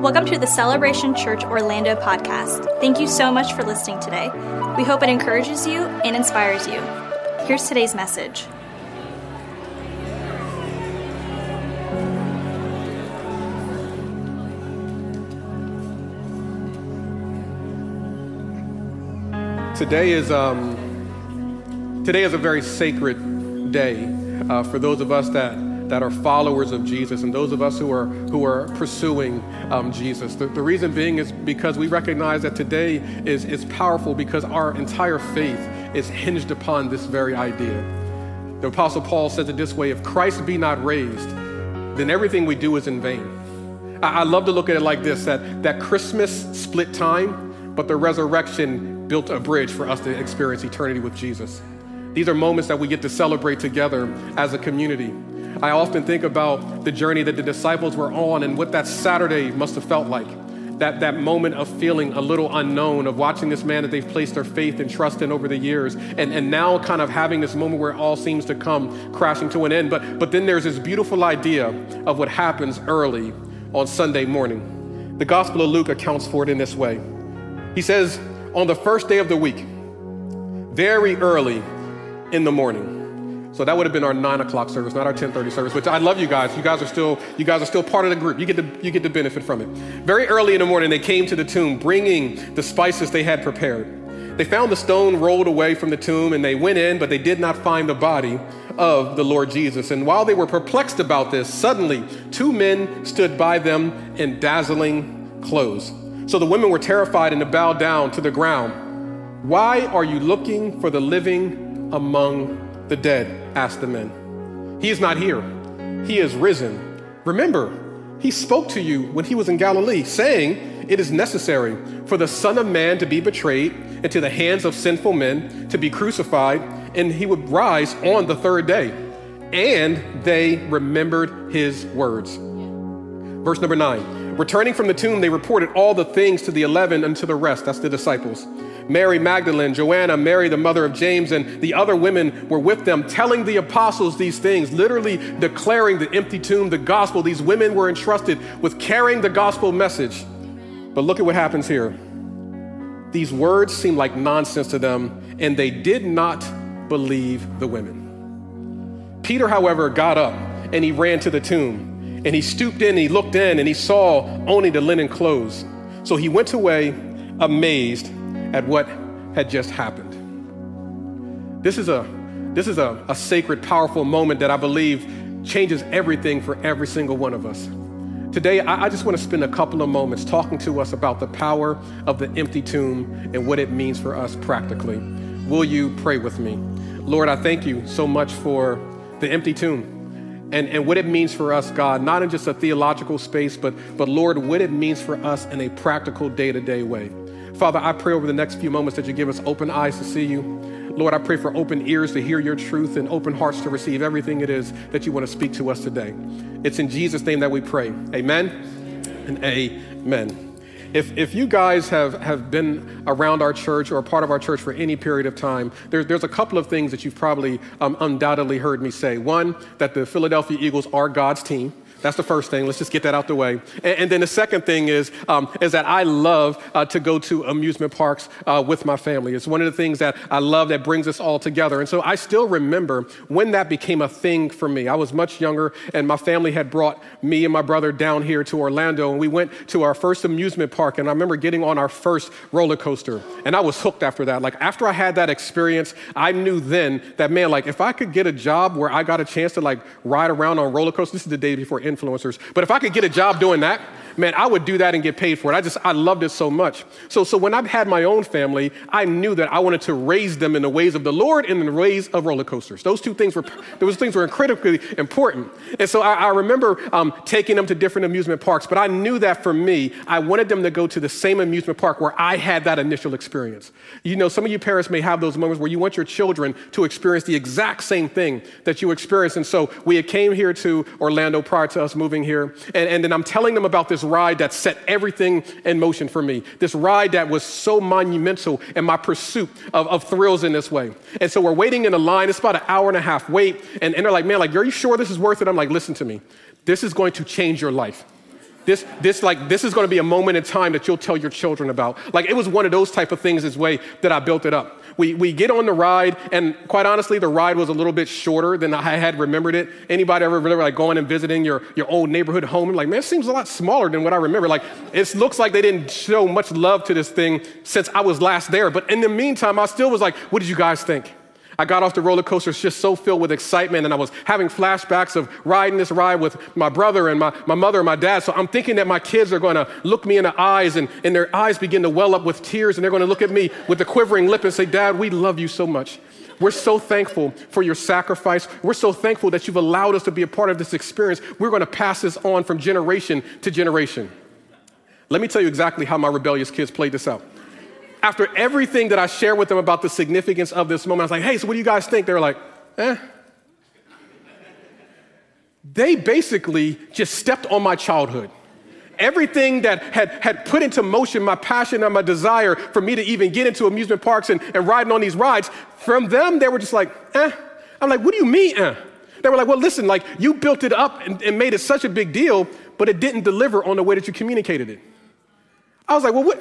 Welcome to the Celebration Church Orlando podcast. Thank you so much for listening today. We hope it encourages you and inspires you. Here's today's message. Today is um, today is a very sacred day uh, for those of us that that are followers of Jesus and those of us who are, who are pursuing um, Jesus. The, the reason being is because we recognize that today is, is powerful because our entire faith is hinged upon this very idea. The Apostle Paul says it this way if Christ be not raised, then everything we do is in vain. I, I love to look at it like this that, that Christmas split time, but the resurrection built a bridge for us to experience eternity with Jesus. These are moments that we get to celebrate together as a community. I often think about the journey that the disciples were on and what that Saturday must have felt like. That, that moment of feeling a little unknown, of watching this man that they've placed their faith and trust in over the years, and, and now kind of having this moment where it all seems to come crashing to an end. But, but then there's this beautiful idea of what happens early on Sunday morning. The Gospel of Luke accounts for it in this way. He says, On the first day of the week, very early in the morning, so that would have been our nine o'clock service, not our 10:30 service. Which I love you guys. You guys are still you guys are still part of the group. You get to you get to benefit from it. Very early in the morning, they came to the tomb, bringing the spices they had prepared. They found the stone rolled away from the tomb, and they went in, but they did not find the body of the Lord Jesus. And while they were perplexed about this, suddenly two men stood by them in dazzling clothes. So the women were terrified and bowed down to the ground. Why are you looking for the living among the dead? asked the men. He is not here, he is risen. Remember, he spoke to you when he was in Galilee, saying, It is necessary for the Son of Man to be betrayed into the hands of sinful men, to be crucified, and he would rise on the third day. And they remembered his words. Verse number nine. Returning from the tomb, they reported all the things to the eleven and to the rest. That's the disciples. Mary Magdalene, Joanna, Mary, the mother of James, and the other women were with them, telling the apostles these things, literally declaring the empty tomb, the gospel. These women were entrusted with carrying the gospel message. But look at what happens here. These words seem like nonsense to them, and they did not believe the women. Peter, however, got up and he ran to the tomb. And he stooped in, and he looked in, and he saw only the linen clothes. So he went away amazed at what had just happened. This is a this is a, a sacred, powerful moment that I believe changes everything for every single one of us. Today, I, I just want to spend a couple of moments talking to us about the power of the empty tomb and what it means for us practically. Will you pray with me? Lord, I thank you so much for the empty tomb and, and what it means for us, God, not in just a theological space, but, but Lord, what it means for us in a practical day to day way. Father, I pray over the next few moments that you give us open eyes to see you. Lord, I pray for open ears to hear your truth and open hearts to receive everything it is that you want to speak to us today. It's in Jesus' name that we pray. Amen and amen. If, if you guys have, have been around our church or part of our church for any period of time, there, there's a couple of things that you've probably um, undoubtedly heard me say. One, that the Philadelphia Eagles are God's team. That's the first thing. Let's just get that out the way. And, and then the second thing is, um, is that I love uh, to go to amusement parks uh, with my family. It's one of the things that I love that brings us all together. And so I still remember when that became a thing for me. I was much younger, and my family had brought me and my brother down here to Orlando, and we went to our first amusement park. And I remember getting on our first roller coaster, and I was hooked after that. Like after I had that experience, I knew then that man, like if I could get a job where I got a chance to like ride around on roller coasters, this is the day before influencers. But if I could get a job doing that, man, I would do that and get paid for it. I just, I loved it so much. So, so when I had my own family, I knew that I wanted to raise them in the ways of the Lord and in the ways of roller coasters. Those two things were, those things were critically important. And so I, I remember um, taking them to different amusement parks, but I knew that for me, I wanted them to go to the same amusement park where I had that initial experience. You know, some of you parents may have those moments where you want your children to experience the exact same thing that you experienced. And so we came here to Orlando prior to us moving here, and, and then I'm telling them about this ride that set everything in motion for me. This ride that was so monumental in my pursuit of, of thrills in this way. And so we're waiting in a line. It's about an hour and a half wait. And, and they're like, man, like, are you sure this is worth it? I'm like, listen to me. This is going to change your life. This, this, like, this is going to be a moment in time that you'll tell your children about. Like, it was one of those type of things this way that I built it up. We, we get on the ride, and quite honestly, the ride was a little bit shorter than I had remembered it. Anybody ever remember like going and visiting your, your old neighborhood home? I'm like, man, it seems a lot smaller than what I remember. Like, it looks like they didn't show much love to this thing since I was last there. But in the meantime, I still was like, what did you guys think? I got off the roller coaster just so filled with excitement, and I was having flashbacks of riding this ride with my brother and my, my mother and my dad. So I'm thinking that my kids are gonna look me in the eyes, and, and their eyes begin to well up with tears, and they're gonna look at me with a quivering lip and say, Dad, we love you so much. We're so thankful for your sacrifice. We're so thankful that you've allowed us to be a part of this experience. We're gonna pass this on from generation to generation. Let me tell you exactly how my rebellious kids played this out after everything that I shared with them about the significance of this moment, I was like, hey, so what do you guys think? They were like, eh. They basically just stepped on my childhood. Everything that had, had put into motion my passion and my desire for me to even get into amusement parks and, and riding on these rides, from them, they were just like, eh. I'm like, what do you mean, eh? They were like, well, listen, like you built it up and, and made it such a big deal, but it didn't deliver on the way that you communicated it. I was like, well, what?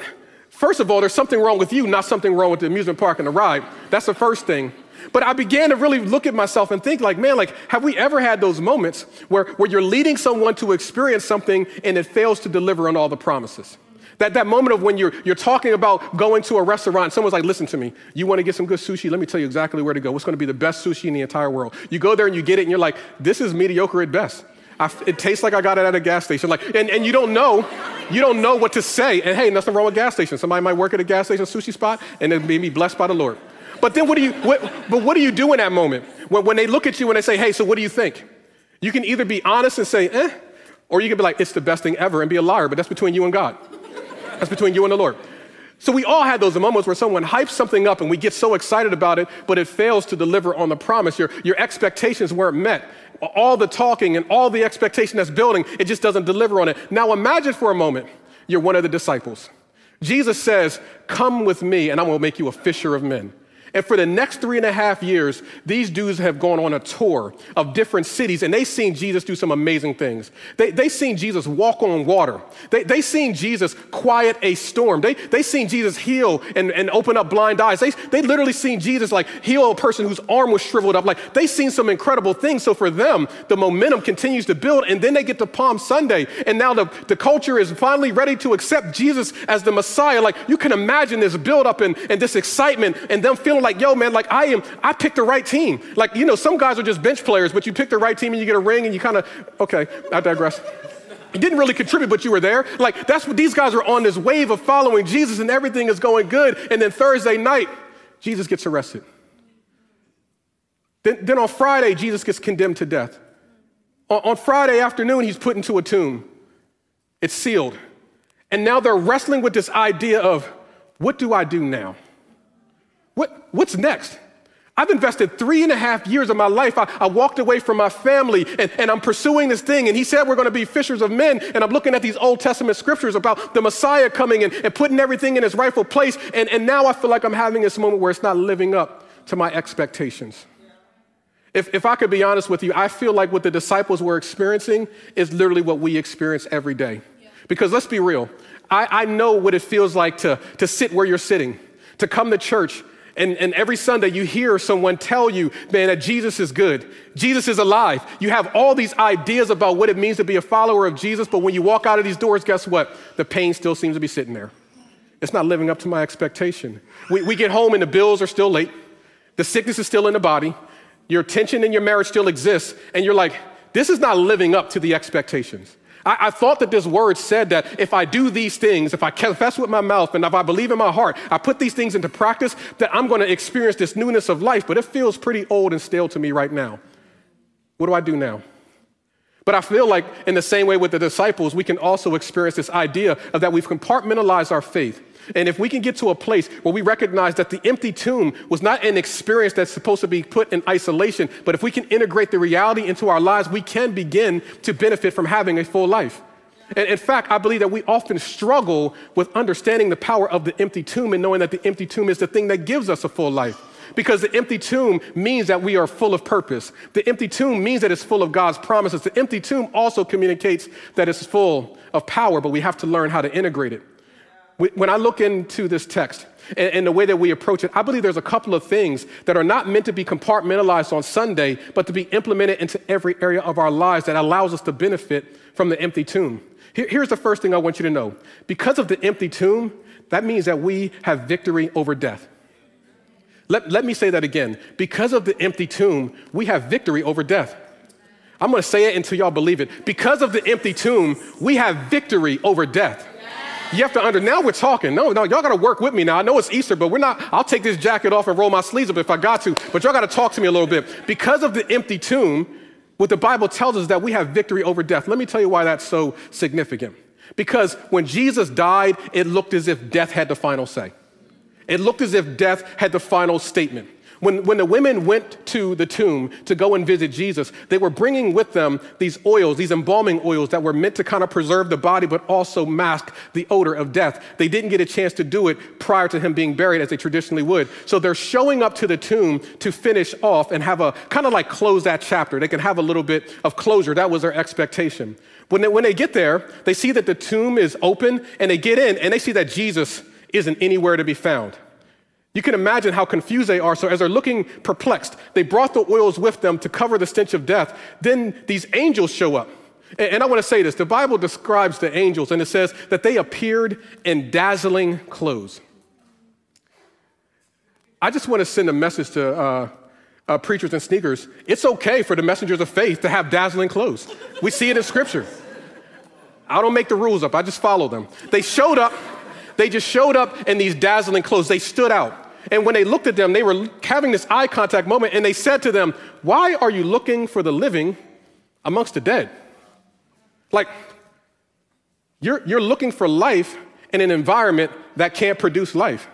First of all, there's something wrong with you, not something wrong with the amusement park and the ride. That's the first thing. But I began to really look at myself and think, like, man, like, have we ever had those moments where, where you're leading someone to experience something and it fails to deliver on all the promises? That, that moment of when you're, you're talking about going to a restaurant, someone's like, listen to me, you want to get some good sushi? Let me tell you exactly where to go. What's going to be the best sushi in the entire world? You go there and you get it, and you're like, this is mediocre at best. I, it tastes like I got it at a gas station. Like, and, and you don't know, you don't know what to say. And hey, nothing wrong with gas station. Somebody might work at a gas station sushi spot and then be blessed by the Lord. But then what do you, what, but what do you do in that moment? When, when they look at you and they say, hey, so what do you think? You can either be honest and say, eh, or you can be like, it's the best thing ever and be a liar, but that's between you and God. That's between you and the Lord. So we all had those moments where someone hypes something up and we get so excited about it, but it fails to deliver on the promise. Your, your expectations weren't met all the talking and all the expectation that's building, it just doesn't deliver on it. Now imagine for a moment you're one of the disciples. Jesus says, Come with me, and I will make you a fisher of men. And for the next three and a half years, these dudes have gone on a tour of different cities and they've seen Jesus do some amazing things. They, they seen Jesus walk on water. They, they seen Jesus quiet a storm. They, they seen Jesus heal and, and open up blind eyes. They, they literally seen Jesus like heal a person whose arm was shriveled up. Like they seen some incredible things. So for them, the momentum continues to build and then they get to Palm Sunday and now the, the culture is finally ready to accept Jesus as the Messiah. Like you can imagine this build up and, and this excitement and them feeling like, yo, man, like I am, I picked the right team. Like, you know, some guys are just bench players, but you pick the right team and you get a ring and you kind of, okay, I digress. You didn't really contribute, but you were there. Like, that's what these guys are on this wave of following Jesus and everything is going good. And then Thursday night, Jesus gets arrested. Then, then on Friday, Jesus gets condemned to death. On, on Friday afternoon, he's put into a tomb. It's sealed. And now they're wrestling with this idea of what do I do now? What, what's next? I've invested three and a half years of my life. I, I walked away from my family and, and, I'm pursuing this thing. And he said we're going to be fishers of men. And I'm looking at these Old Testament scriptures about the Messiah coming and, and putting everything in its rightful place. And, and now I feel like I'm having this moment where it's not living up to my expectations. If, if I could be honest with you, I feel like what the disciples were experiencing is literally what we experience every day. Because let's be real, I, I know what it feels like to, to sit where you're sitting, to come to church and, and every Sunday you hear someone tell you, man, that Jesus is good. Jesus is alive. You have all these ideas about what it means to be a follower of Jesus, but when you walk out of these doors, guess what? The pain still seems to be sitting there. It's not living up to my expectation. We, we get home and the bills are still late. The sickness is still in the body. Your tension in your marriage still exists. And you're like, this is not living up to the expectations. I, I, thought that this word said that if I do these things, if I confess with my mouth and if I believe in my heart, I put these things into practice, that I'm going to experience this newness of life. But it feels pretty old and stale to me right now. What do I do now? But I feel like, in the same way with the disciples, we can also experience this idea of that we've compartmentalized our faith. And if we can get to a place where we recognize that the empty tomb was not an experience that's supposed to be put in isolation, but if we can integrate the reality into our lives, we can begin to benefit from having a full life. And in fact, I believe that we often struggle with understanding the power of the empty tomb and knowing that the empty tomb is the thing that gives us a full life. Because the empty tomb means that we are full of purpose. The empty tomb means that it's full of God's promises. The empty tomb also communicates that it's full of power, but we have to learn how to integrate it. When I look into this text and, the way that we approach it, I believe there's a couple of things that are not meant to be compartmentalized on Sunday, but to be implemented into every area of our lives that allows us to benefit from the empty tomb. Here, here's the first thing I want you to know because of the empty tomb, that means that we have victory over death. Let, let me say that again. Because of the empty tomb, we have victory over death. I'm gonna say it until y'all believe it. Because of the empty tomb, we have victory over death. You have to under now we're talking. No, no, y'all gotta work with me now. I know it's Easter, but we're not, I'll take this jacket off and roll my sleeves up if I got to, but y'all gotta talk to me a little bit. Because of the empty tomb, what the Bible tells us that we have victory over death. Let me tell you why that's so significant. Because when Jesus died, it looked as if death had the final say. It looked as if death had the final statement. When, when the women went to the tomb to go and visit Jesus, they were bringing with them these oils, these embalming oils that were meant to kind of preserve the body but also mask the odor of death. They didn't get a chance to do it prior to him being buried as they traditionally would. So they're showing up to the tomb to finish off and have a kind of like close that chapter. They can have a little bit of closure. That was their expectation. When they, when they get there, they see that the tomb is open and they get in and they see that Jesus isn't anywhere to be found. You can imagine how confused they are. So, as they're looking perplexed, they brought the oils with them to cover the stench of death. Then these angels show up. And, I want to say this the Bible describes the angels, and it says that they appeared in dazzling clothes. I just want to send a message to uh, uh, preachers and sneakers. It's okay for the messengers of faith to have dazzling clothes. We see it in Scripture. I don't make the rules up, I just follow them. They showed up, they just showed up in these dazzling clothes. They stood out. And when they looked at them, they were having this eye contact moment, and they said to them, Why are you looking for the living amongst the dead? Like, you're, you're looking for life in an environment that can't produce life.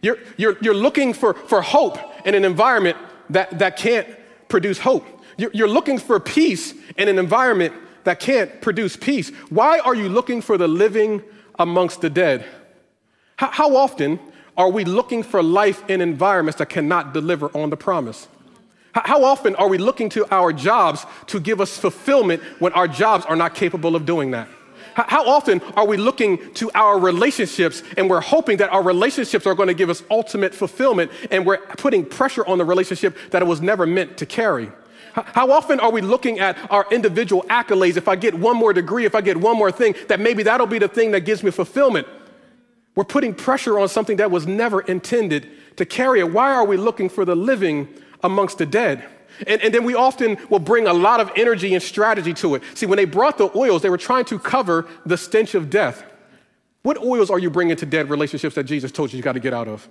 You're, you're, you're looking for, for hope in an environment that, that can't produce hope. You're, you're looking for peace in an environment that can't produce peace. Why are you looking for the living amongst the dead? How, how often are we looking for life in environments that cannot deliver on the promise? How often are we looking to our jobs to give us fulfillment when our jobs are not capable of doing that? How often are we looking to our relationships and we're hoping that our relationships are going to give us ultimate fulfillment and we're putting pressure on the relationship that it was never meant to carry? How often are we looking at our individual accolades? If I get one more degree, if I get one more thing, that maybe that'll be the thing that gives me fulfillment. We're putting pressure on something that was never intended to carry it. Why are we looking for the living amongst the dead? And, and, then we often will bring a lot of energy and strategy to it. See, when they brought the oils, they were trying to cover the stench of death. What oils are you bringing to dead relationships that Jesus told you you got to get out of?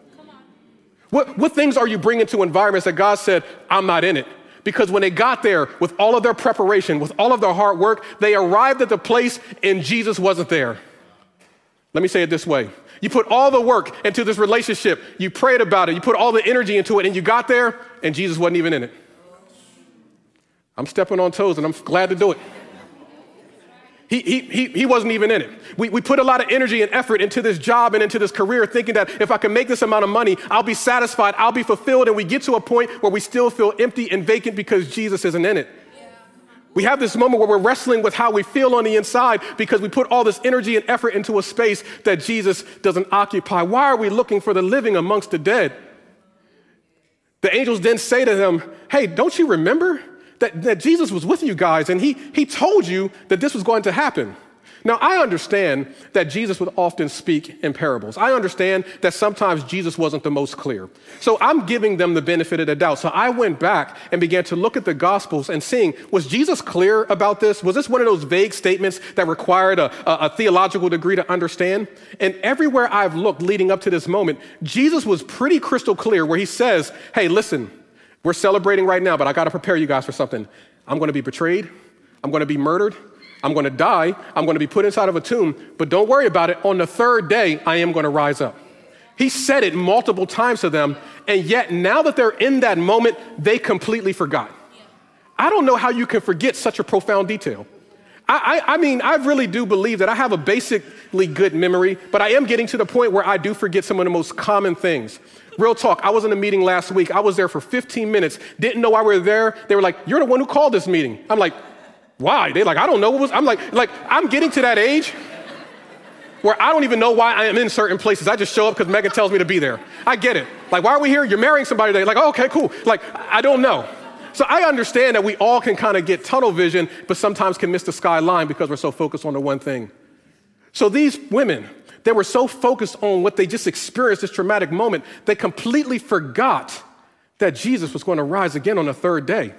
What, what things are you bringing to environments that God said, I'm not in it? Because when they got there with all of their preparation, with all of their hard work, they arrived at the place and Jesus wasn't there. Let me say it this way you put all the work into this relationship. You prayed about it. You put all the energy into it, and you got there, and Jesus wasn't even in it. I'm stepping on toes, and I'm glad to do it. He, he, he, he wasn't even in it. We, we put a lot of energy and effort into this job and into this career, thinking that if I can make this amount of money, I'll be satisfied, I'll be fulfilled, and we get to a point where we still feel empty and vacant because Jesus isn't in it. We have this moment where we're wrestling with how we feel on the inside because we put all this energy and effort into a space that Jesus doesn't occupy. Why are we looking for the living amongst the dead? The angels then say to them, Hey, don't you remember that, that Jesus was with you guys and he, he told you that this was going to happen? Now, I understand that Jesus would often speak in parables. I understand that sometimes Jesus wasn't the most clear. So I'm giving them the benefit of the doubt. So I went back and began to look at the Gospels and seeing, was Jesus clear about this? Was this one of those vague statements that required a, a, a theological degree to understand? And everywhere I've looked leading up to this moment, Jesus was pretty crystal clear where he says, hey, listen, we're celebrating right now, but I got to prepare you guys for something. I'm going to be betrayed. I'm going to be murdered. I'm going to die. I'm going to be put inside of a tomb. But don't worry about it. On the third day, I am going to rise up. He said it multiple times to them. And yet, now that they're in that moment, they completely forgot. I don't know how you can forget such a profound detail. I, I, I mean, I really do believe that I have a basically good memory, but I am getting to the point where I do forget some of the most common things. Real talk, I was in a meeting last week. I was there for 15 minutes, didn't know why we were there. They were like, You're the one who called this meeting. I'm like, Why? They're like, I don't know what was. I'm like, like, I'm getting to that age where I don't even know why I am in certain places. I just show up because Megan tells me to be there. I get it. Like, why are we here? You're marrying somebody today. Like, oh, okay, cool. Like, I don't know. So I understand that we all can kind of get tunnel vision, but sometimes can miss the skyline because we're so focused on the one thing. So these women, they were so focused on what they just experienced, this traumatic moment, they completely forgot that Jesus was going to rise again on the third day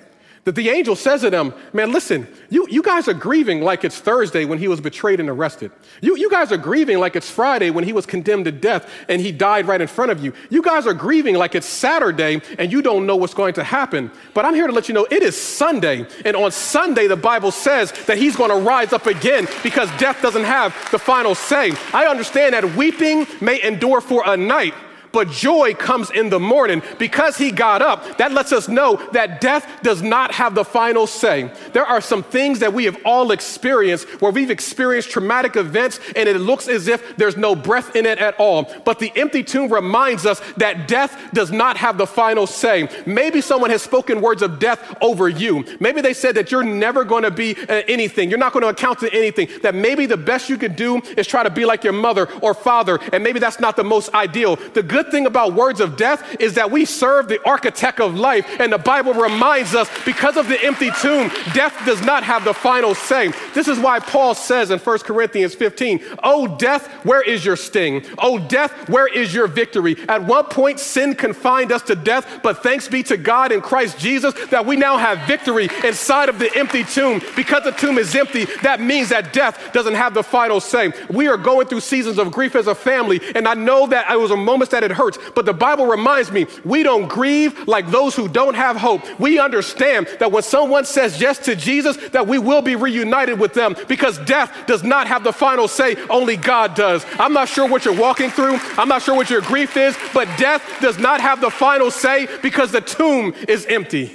that the angel says to them, Man, listen, you, you guys are grieving like it's Thursday when he was betrayed and arrested. You, you guys are grieving like it's Friday when he was condemned to death and he died right in front of you. You guys are grieving like it's Saturday and you don't know what's going to happen. But I'm here to let you know it is Sunday. And on Sunday, the Bible says that he's going to rise up again because death doesn't have the final say. I understand that weeping may endure for a night but joy comes in the morning. Because he got up, that lets us know that death does not have the final say. There are some things that we have all experienced where we've experienced traumatic events and it looks as if there's no breath in it at all. But the empty tomb reminds us that death does not have the final say. Maybe someone has spoken words of death over you. Maybe they said that you're never going to be uh, anything, you're not going to account to anything, that maybe the best you could do is try to be like your mother or father, and maybe that's not the most ideal. The good good thing about words of death is that we serve the architect of life, and the Bible reminds us because of the empty tomb, death does not have the final say. This is why Paul says in 1 Corinthians 15, Oh, death, where is your sting? Oh, death, where is your victory? At one point, sin confined us to death, but thanks be to God in Christ Jesus that we now have victory inside of the empty tomb. Because the tomb is empty, that means that death doesn't have the final say. We are going through seasons of grief as a family, and I know that it was a moment that it hurts. But the Bible reminds me we don't grieve like those who don't have hope. We understand that when someone says yes to Jesus, that we will be reunited with them because death does not have the final say, only God does. I'm not sure what you're walking through, I'm not sure what your grief is, but death does not have the final say because the tomb is empty.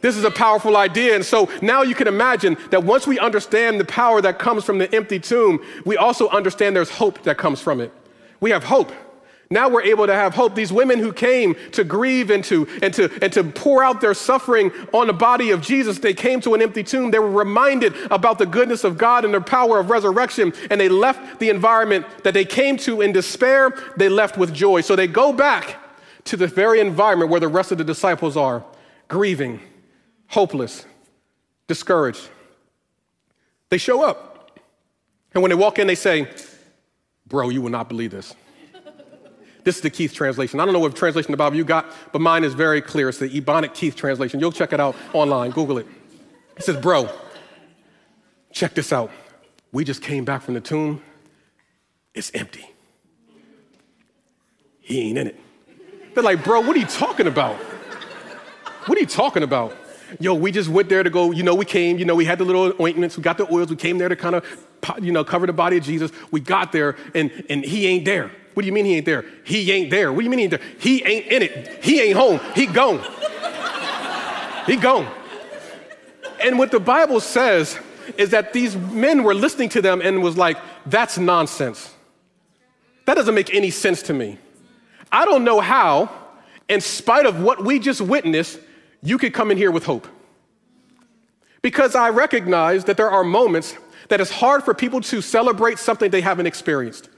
This is a powerful idea. And so now you can imagine that once we understand the power that comes from the empty tomb, we also understand there's hope that comes from it. We have hope. Now we're able to have hope. These women who came to grieve and to, and, to, and to pour out their suffering on the body of Jesus, they came to an empty tomb. They were reminded about the goodness of God and the power of resurrection, and they left the environment that they came to in despair. They left with joy. So they go back to the very environment where the rest of the disciples are grieving, hopeless, discouraged. They show up. And when they walk in, they say, Bro, you will not believe this. This is the Keith translation. I don't know what translation the Bible you got, but mine is very clear. It's the Ebonic Keith translation. You'll check it out online, Google it. He says, Bro, check this out. We just came back from the tomb. It's empty. He ain't in it. They're like, Bro, what are you talking about? What are you talking about? Yo, we just went there to go, you know, we came, you know, we had the little ointments, we got the oils, we came there to kind of, you know, cover the body of Jesus. We got there and, and he ain't there. What do you mean he ain't there? He ain't there. What do you mean he ain't there? He ain't in it. He ain't home. He gone. he gone. And what the Bible says is that these men were listening to them and was like, that's nonsense. That doesn't make any sense to me. I don't know how, in spite of what we just witnessed, you could come in here with hope. Because I recognize that there are moments that it's hard for people to celebrate something they haven't experienced.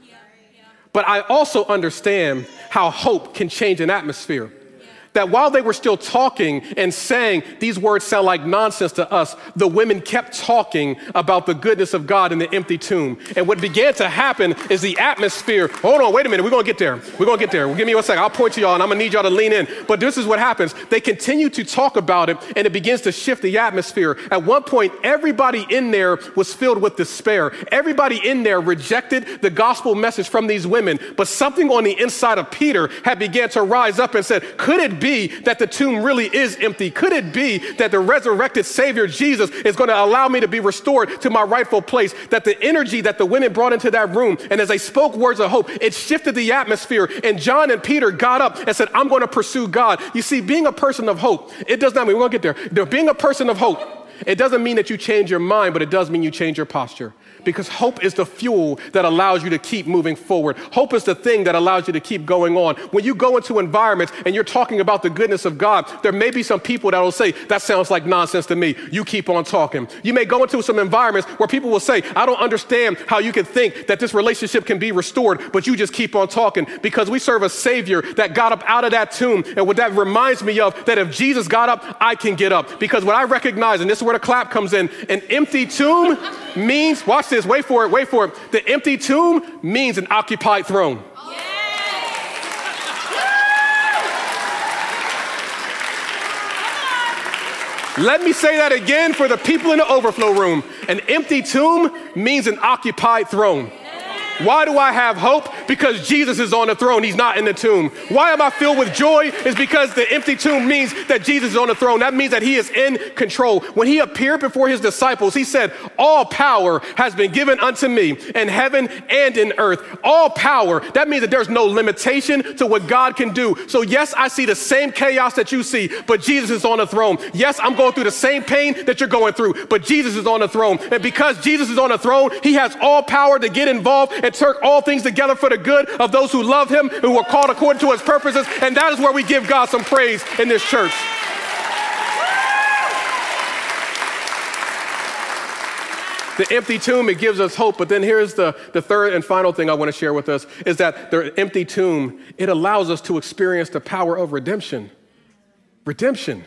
But I also understand how hope can change an atmosphere that while they were still talking and saying these words sound like nonsense to us, the women kept talking about the goodness of God in the empty tomb. And what began to happen is the atmosphere. Hold on, wait a minute. We're to get there. We're to get there. Give me one second. I'll point to y'all and I'm to need y'all to lean in. But this is what happens. They continue to talk about it and it begins to shift the atmosphere. At one point, everybody in there was filled with despair. Everybody in there rejected the gospel message from these women. But something on the inside of Peter had began to rise up and said, could it be that the tomb really is empty? Could it be that the resurrected Savior Jesus is going to allow me to be restored to my rightful place? That the energy that the women brought into that room, and as they spoke words of hope, it shifted the atmosphere. And John and Peter got up and said, I'm going to pursue God. You see, being a person of hope, it does not mean we're going to get there. Being a person of hope, It doesn't mean that you change your mind, but it does mean you change your posture because hope is the fuel that allows you to keep moving forward. Hope is the thing that allows you to keep going on. When you go into environments and you're talking about the goodness of God, there may be some people that will say, That sounds like nonsense to me. You keep on talking. You may go into some environments where people will say, I don't understand how you can think that this relationship can be restored, but you just keep on talking because we serve a Savior that got up out of that tomb. And what that reminds me of, that if Jesus got up, I can get up. Because what I recognize, and this is where the clap comes in, an empty tomb means, watch this, wait for it, wait for it. The empty tomb means an occupied throne. Let me say that again for the people in the overflow room. An empty tomb means an occupied throne. Why do I have hope? Because Jesus is on the throne. He's not in the tomb. Why am I filled with joy? Is because the empty tomb means that Jesus is on the throne. That means that he is in control. When he appeared before his disciples, he said, All power has been given unto me in heaven and in earth. All power. That means that there's no limitation to what God can do. So, yes, I see the same chaos that you see, but Jesus is on the throne. Yes, I'm going through the same pain that you're going through, but Jesus is on the throne. And because Jesus is on the throne, he has all power to get involved and work all things together for the good of those who love him, who are called according to his purposes. And that is where we give God some praise in this church. the empty tomb, it gives us hope. But then here's the, the third and final thing I want to share with us is that the empty tomb, it allows us to experience the power of redemption. Redemption.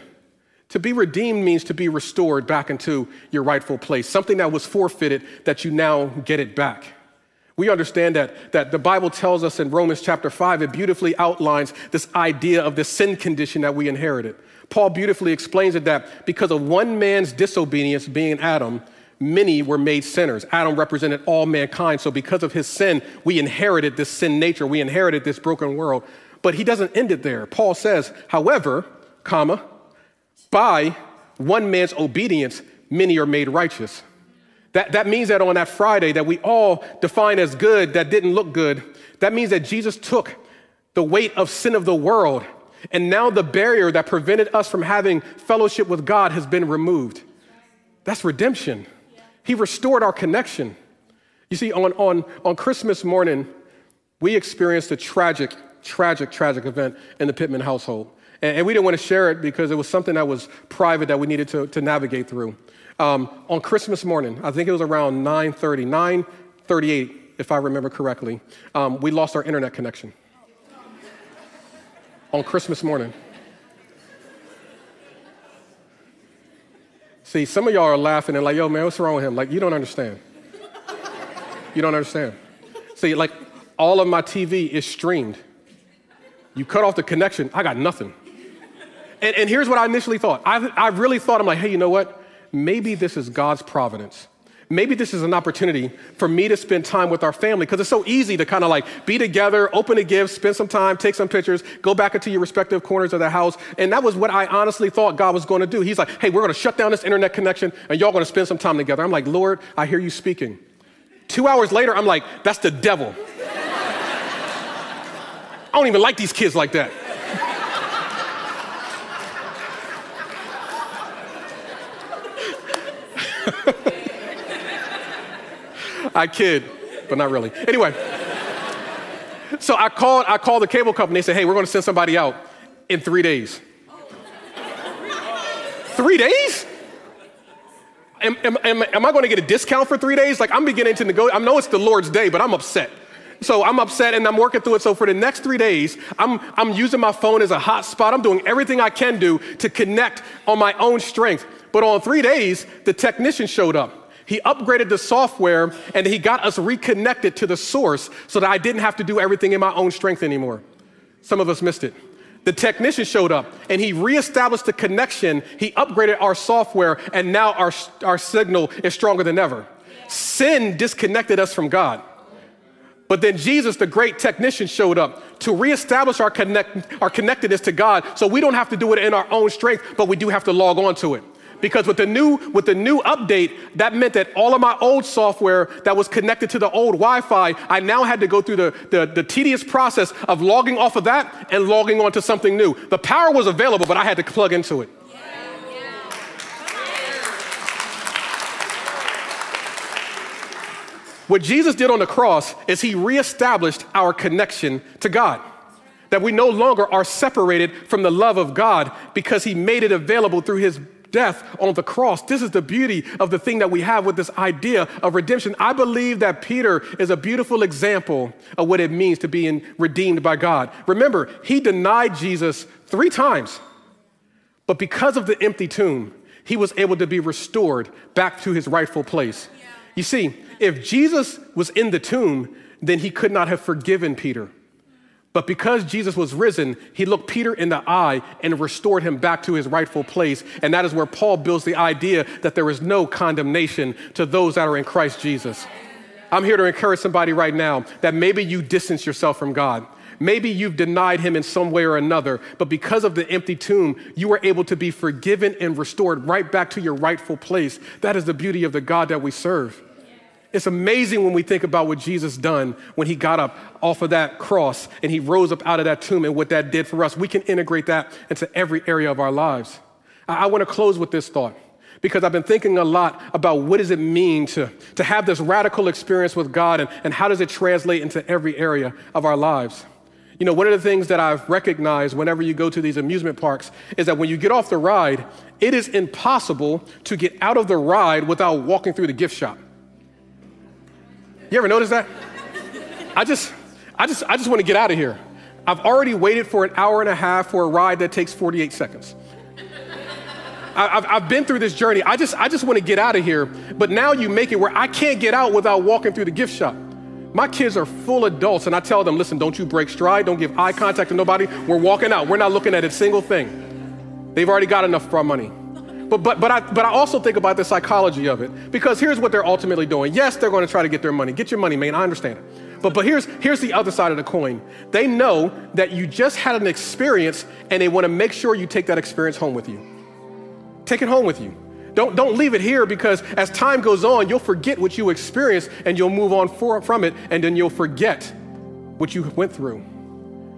To be redeemed means to be restored back into your rightful place, something that was forfeited that you now get it back. We understand that, that the Bible tells us in Romans chapter 5, it beautifully outlines this idea of the sin condition that we inherited. Paul beautifully explains it that because of one man's disobedience, being Adam, many were made sinners. Adam represented all mankind. So because of his sin, we inherited this sin nature. We inherited this broken world. But he doesn't end it there. Paul says, however, comma, by one man's obedience, many are made righteous. That, that means that on that Friday that we all define as good that didn't look good, that means that Jesus took the weight of sin of the world, and now the barrier that prevented us from having fellowship with God has been removed. That's redemption. He restored our connection. You see, on, on, on Christmas morning, we experienced a tragic, tragic, tragic event in the Pittman household. And, and we didn't want to share it because it was something that was private that we needed to, to navigate through. Um, on Christmas morning, I think it was around 9:30, 9:38, if I remember correctly, um, we lost our internet connection. on Christmas morning. See, some of y'all are laughing and like, yo, man, what's wrong with him? Like, you don't understand. You don't understand. See, like, all of my TV is streamed. You cut off the connection, I got nothing. And, and here's what I initially thought. I, I really thought, I'm like, hey, you know what? Maybe this is God's providence. Maybe this is an opportunity for me to spend time with our family because it's so easy to kind of like be together, open a gift, spend some time, take some pictures, go back into your respective corners of the house. And that was what I honestly thought God was going to do. He's like, hey, we're going to shut down this internet connection and y'all going to spend some time together. I'm like, Lord, I hear you speaking. Two hours later, I'm like, that's the devil. I don't even like these kids like that. I kid, but not really. Anyway, so I called, I called the cable company. They said, hey, we're going to send somebody out in three days. three days? Am, am, am, am I going to get a discount for three days? Like, I'm beginning to negotiate. I know it's the Lord's day, but I'm upset. So I'm upset and I'm working through it. So for the next three days, I'm, I'm using my phone as a hotspot. I'm doing everything I can do to connect on my own strength. But on three days, the technician showed up. He upgraded the software and he got us reconnected to the source so that I didn't have to do everything in my own strength anymore. Some of us missed it. The technician showed up and he reestablished the connection. He upgraded our software and now our, our signal is stronger than ever. Sin disconnected us from God. But then Jesus, the great technician, showed up to reestablish our, connect, our connectedness to God so we don't have to do it in our own strength, but we do have to log on to it because with the new with the new update, that meant that all of my old software that was connected to the old Wi-Fi, I now had to go through the, the, the tedious process of logging off of that and logging onto something new. The power was available, but I had to plug into it. What Jesus did on the cross is he reestablished our connection to God that we no longer are separated from the love of God because He made it available through His death on the cross. This is the beauty of the thing that we have with this idea of redemption. I believe that Peter is a beautiful example of what it means to be redeemed by God. Remember, he denied Jesus three times, but because of the empty tomb, he was able to be restored back to his rightful place. You see, if Jesus was in the tomb, then he could not have forgiven Peter. But because Jesus was risen, he looked Peter in the eye and restored him back to his rightful place. And that is where Paul builds the idea that there is no condemnation to those that are in Christ Jesus. I'm here to encourage somebody right now that maybe you distance yourself from God. Maybe you've denied him in some way or another, but because of the empty tomb, you were able to be forgiven and restored right back to your rightful place. That is the beauty of the God that we serve. It's amazing when we think about what Jesus done when he got up off of that cross and he rose up out of that tomb and what that did for us. We can integrate that into every area of our lives. I, I want to close with this thought because I've been thinking a lot about what does it mean to, to have this radical experience with God and, and how does it translate into every area of our lives. You know, one of the things that I've recognized whenever you go to these amusement parks is that when you get off the ride, it is impossible to get out of the ride without walking through the gift shop. You ever notice that? I just, I just, I just want to get out of here. I've already waited for an hour and a half for a ride that takes 48 seconds. I've, I've been through this journey. I just, I just want to get out of here. But now you make it where I can't get out without walking through the gift shop. My kids are full adults, and I tell them, listen, don't you break stride, don't give eye contact to nobody. We're walking out. We're not looking at a single thing. They've already got enough for our money. But, but, but, I, but I also think about the psychology of it because here's what they're ultimately doing. Yes, they're going to try to get their money. Get your money, man. I understand it. But, but here's, here's the other side of the coin. They know that you just had an experience and they want to make sure you take that experience home with you. Take it home with you. Don't, don't leave it here because as time goes on, you'll forget what you experienced and you'll move on for, from it and then you'll forget what you went through.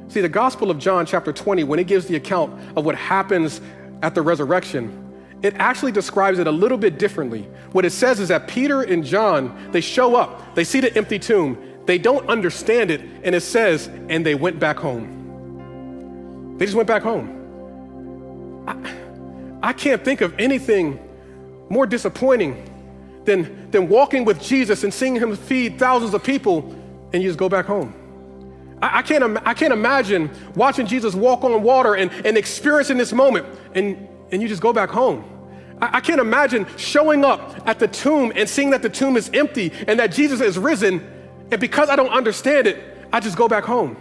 See, the Gospel of John, chapter 20, when it gives the account of what happens at the resurrection, it actually describes it a little bit differently. What it says is that Peter and John, they show up, they see the empty tomb, they don't understand it, and it says, and they went back home. They just went back home. I, I can't think of anything more disappointing than, than walking with Jesus and seeing him feed thousands of people, and you just go back home. I, I can't, I can't imagine watching Jesus walk on water and, and experiencing this moment, and, and you just go back home. I, can't imagine showing up at the tomb and seeing that the tomb is empty and that Jesus is risen. And because I don't understand it, I just go back home.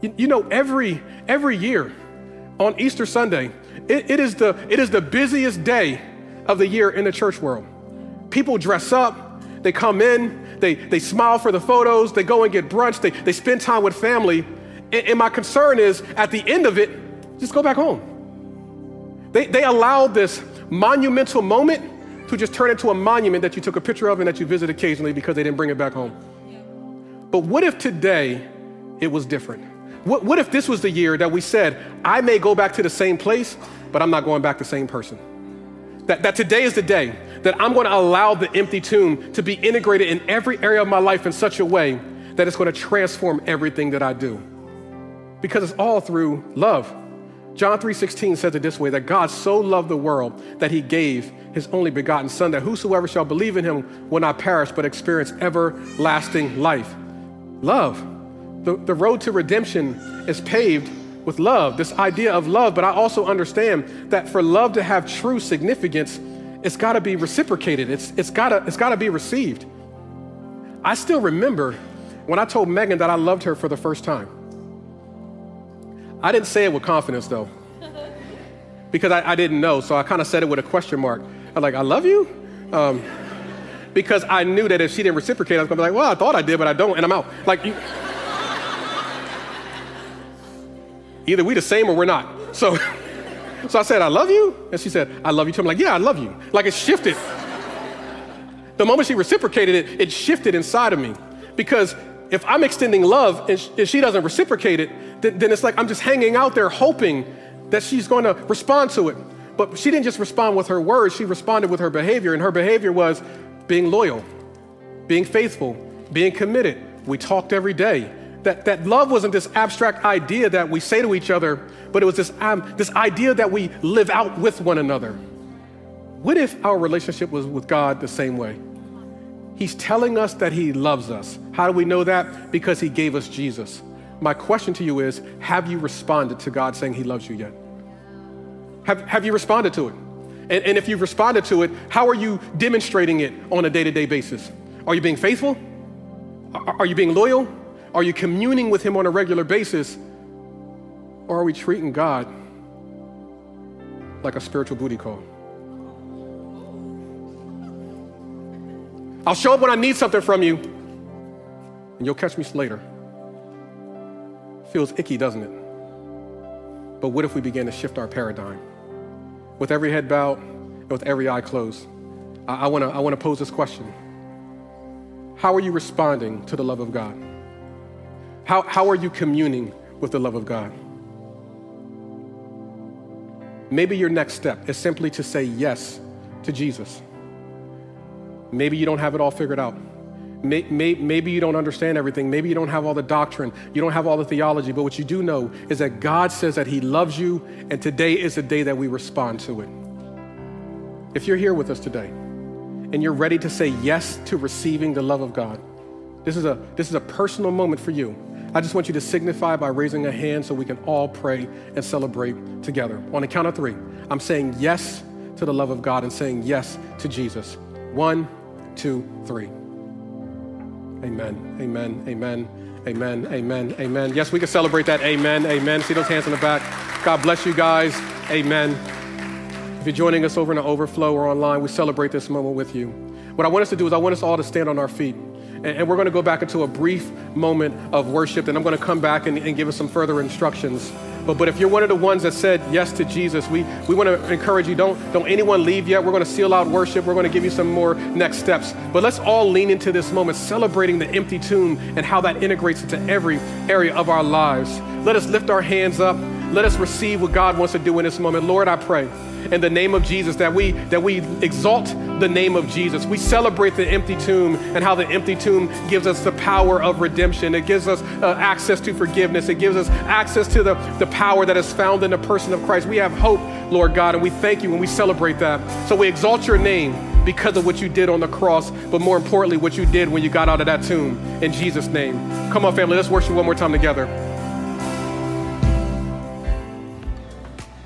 You, you know, every, every year on Easter Sunday, it, it, is the, it is the busiest day of the year in the church world. People dress up, they come in, they, they smile for the photos, they go and get brunch, they, they spend time with family. And, and my concern is at the end of it, just go back home. They, they allowed this monumental moment to just turn into a monument that you took a picture of and that you visit occasionally because they didn't bring it back home. But what if today it was different? What, what if this was the year that we said, I may go back to the same place, but I'm not going back the same person? That, that today is the day that I'm going to allow the empty tomb to be integrated in every area of my life in such a way that it's going to transform everything that I do. Because it's all through love. John 3:16 says it this way that God so loved the world that he gave his only begotten son that whosoever shall believe in him will not perish but experience everlasting life. Love. The, the road to redemption is paved with love, this idea of love, but I also understand that for love to have true significance, it's got to be reciprocated. It's, it's got to it's got to be received. I still remember when I told Megan that I loved her for the first time. I didn't say it with confidence though, because I, I didn't know. So I kind of said it with a question mark. I'm like, I love you? Um, because I knew that if she didn't reciprocate, I was gonna be like, well, I thought I did, but I don't, and I'm out. Like, you, either we the same or we're not. So, so I said, I love you, and she said, I love you too. I'm like, yeah, I love you. Like it shifted. The moment she reciprocated it, it shifted inside of me because if I'm extending love and, she doesn't reciprocate it, then, then it's like I'm just hanging out there hoping that she's going to respond to it. But she didn't just respond with her words, she responded with her behavior, and her behavior was being loyal, being faithful, being committed. We talked every day. That, that love wasn't this abstract idea that we say to each other, but it was this, um, this idea that we live out with one another. What if our relationship was with God the same way? He's telling us that He loves us. How do we know that? Because He gave us Jesus. My question to you is Have you responded to God saying He loves you yet? Have, have you responded to it? And, and if you've responded to it, how are you demonstrating it on a day to day basis? Are you being faithful? Are, are you being loyal? Are you communing with Him on a regular basis? Or are we treating God like a spiritual booty call? I'll show up when I need something from you, and you'll catch me later. Feels icky, doesn't it? But what if we begin to shift our paradigm? With every head bowed and with every eye closed, I, I want to I wanna pose this question How are you responding to the love of God? How, how are you communing with the love of God? Maybe your next step is simply to say yes to Jesus. Maybe you don't have it all figured out. Maybe you don't understand everything. Maybe you don't have all the doctrine. You don't have all the theology. But what you do know is that God says that He loves you, and today is the day that we respond to it. If you're here with us today and you're ready to say yes to receiving the love of God, this is a, this is a personal moment for you. I just want you to signify by raising a hand so we can all pray and celebrate together. On the count of three, I'm saying yes to the love of God and saying yes to Jesus. One, two, three. Amen, amen, amen, amen, amen, amen. Yes, we can celebrate that. Amen, amen. See those hands in the back. God bless you guys. Amen. If you're joining us over in the overflow or online, we celebrate this moment with you. What I want us to do is I want us all to stand on our feet. And, we're going to go back into a brief moment of worship, and I'm going to come back and, and give us some further instructions. But, but if you're one of the ones that said yes to Jesus, we, we want to encourage you don't, don't anyone leave yet. We're going to seal out worship. We're going to give you some more next steps. But let's all lean into this moment, celebrating the empty tomb and how that integrates into every area of our lives. Let us lift our hands up. Let us receive what God wants to do in this moment. Lord, I pray in the name of Jesus, that we that we exalt the name of Jesus. We celebrate the empty tomb and how the empty tomb gives us the power of redemption. It gives us uh, access to forgiveness. It gives us access to the, the power that is found in the person of Christ. We have hope, Lord God, and we thank you and we celebrate that. So we exalt your name because of what you did on the cross, but more importantly, what you did when you got out of that tomb. In Jesus' name. Come on, family, let's worship one more time together.